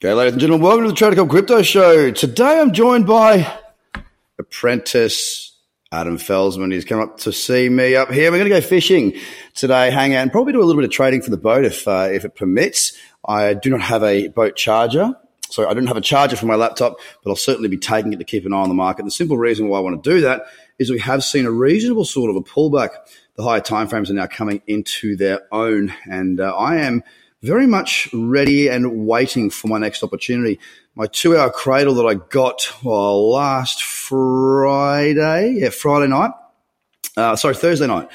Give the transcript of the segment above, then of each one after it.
Okay, ladies and gentlemen, welcome to the Trader Cobb Crypto Show. Today I'm joined by apprentice Adam Felsman. He's come up to see me up here. We're going to go fishing today, hang out, and probably do a little bit of trading for the boat if uh, if it permits. I do not have a boat charger. So I don't have a charger for my laptop, but I'll certainly be taking it to keep an eye on the market. The simple reason why I want to do that is we have seen a reasonable sort of a pullback. The higher timeframes are now coming into their own, and uh, I am – very much ready and waiting for my next opportunity. My two hour cradle that I got well, last Friday, yeah, Friday night, uh, sorry, Thursday night,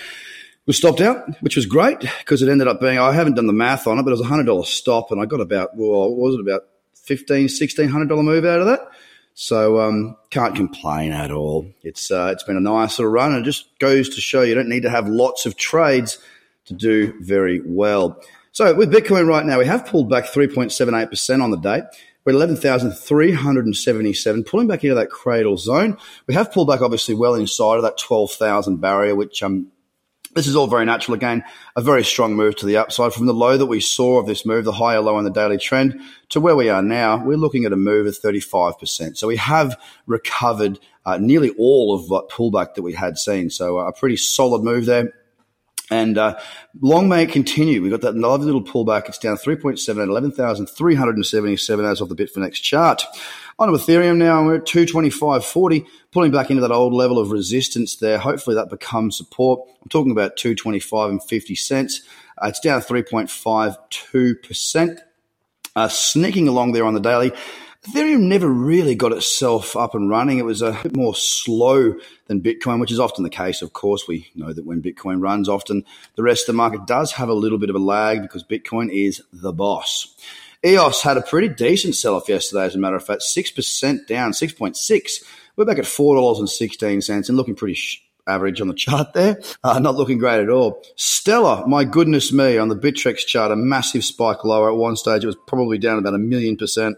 was stopped out, which was great because it ended up being, I haven't done the math on it, but it was a $100 stop and I got about, well, was it about $1,500, $1,600 move out of that? So um, can't complain at all. It's uh, it's been a nice little run, and it just goes to show you don't need to have lots of trades to do very well. So with Bitcoin right now, we have pulled back 3.78% on the day. We're at 11,377, pulling back into that cradle zone. We have pulled back obviously well inside of that 12,000 barrier, which um, this is all very natural. Again, a very strong move to the upside from the low that we saw of this move, the higher low in the daily trend, to where we are now. We're looking at a move of 35%. So we have recovered uh, nearly all of that pullback that we had seen. So a pretty solid move there. And uh, long may it continue. We've got that lovely little pullback. It's down 3.7 at 11,377 as of the Bitfinex chart. On Ethereum now. We're at 225.40, pulling back into that old level of resistance there. Hopefully that becomes support. I'm talking about 225 and 50 cents. Uh, it's down 3.52%. Uh, sneaking along there on the daily. Ethereum never really got itself up and running. It was a bit more slow than Bitcoin, which is often the case. Of course, we know that when Bitcoin runs, often the rest of the market does have a little bit of a lag because Bitcoin is the boss. EOS had a pretty decent sell off yesterday, as a matter of fact, 6% down, 6.6. We're back at $4.16 and looking pretty sh- average on the chart there. Uh, not looking great at all. Stellar, my goodness me, on the Bittrex chart, a massive spike lower. At one stage, it was probably down about a million percent.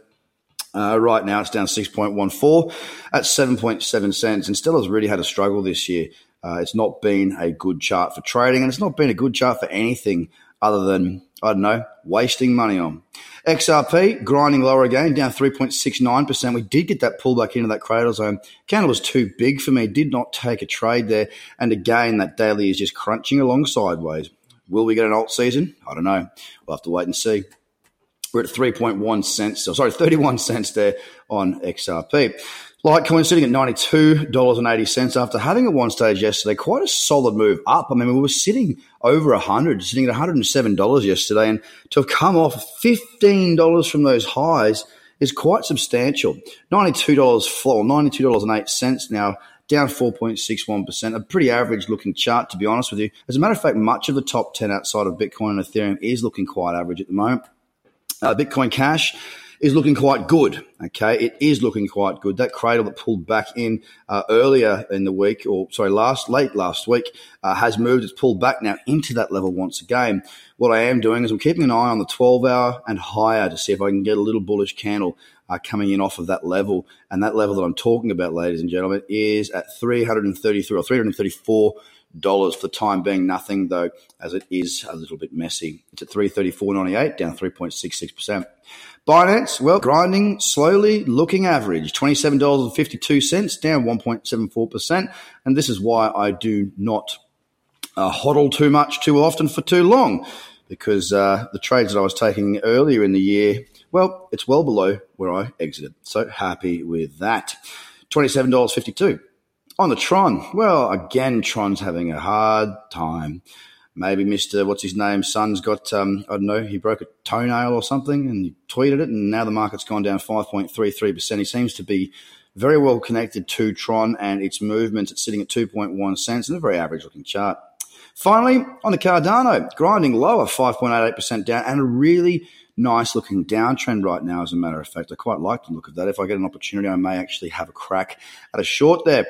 Uh, right now, it's down 6.14 at 7.7 cents. And Stellar's really had a struggle this year. Uh, it's not been a good chart for trading, and it's not been a good chart for anything other than, I don't know, wasting money on. XRP grinding lower again, down 3.69%. We did get that pullback into that cradle zone. Candle was too big for me, did not take a trade there. And again, that daily is just crunching along sideways. Will we get an alt season? I don't know. We'll have to wait and see. We're at 3.1 cents, sorry, 31 cents there on XRP. Litecoin sitting at $92.80 after having at one stage yesterday quite a solid move up. I mean, we were sitting over 100, sitting at $107 yesterday, and to have come off $15 from those highs is quite substantial. $92 floor, $92.08 now, down 4.61%, a pretty average looking chart, to be honest with you. As a matter of fact, much of the top 10 outside of Bitcoin and Ethereum is looking quite average at the moment. Uh, Bitcoin Cash is looking quite good. Okay, it is looking quite good. That cradle that pulled back in uh, earlier in the week, or sorry, last late last week, uh, has moved. It's pulled back now into that level once again. What I am doing is I'm keeping an eye on the 12 hour and higher to see if I can get a little bullish candle uh, coming in off of that level. And that level that I'm talking about, ladies and gentlemen, is at 333 or 334 dollars for the time being. Nothing though, as it is a little bit messy. It's at three thirty four ninety eight, down three point six six percent. Binance, well, grinding slowly, looking average, twenty seven dollars and fifty two cents, down one point seven four percent. And this is why I do not uh, hodl too much too often for too long, because uh, the trades that I was taking earlier in the year, well, it's well below where I exited. So happy with that. Twenty seven dollars fifty two. On the Tron, well, again, Tron's having a hard time. Maybe Mr. What's his name? Sun's got, um, I don't know, he broke a toenail or something and he tweeted it, and now the market's gone down 5.33%. He seems to be very well connected to Tron and its movements. It's sitting at 2.1 cents and a very average looking chart. Finally, on the Cardano, grinding lower, 5.88% down, and a really nice looking downtrend right now, as a matter of fact. I quite like the look of that. If I get an opportunity, I may actually have a crack at a short there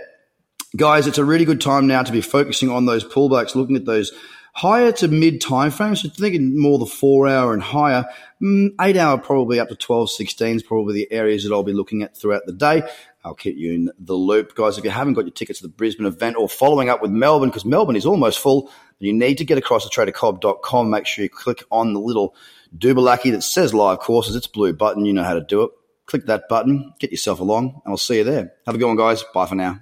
guys, it's a really good time now to be focusing on those pullbacks, looking at those higher to mid time frames. So thinking more the four hour and higher, mm, eight hour probably up to 12, 16 is probably the areas that I'll be looking at throughout the day. I'll keep you in the loop. Guys, if you haven't got your tickets to the Brisbane event or following up with Melbourne, because Melbourne is almost full, you need to get across to tradercobb.com. Make sure you click on the little Dubalaki that says live courses. It's blue button. You know how to do it. Click that button, get yourself along, and I'll see you there. Have a good one, guys. Bye for now.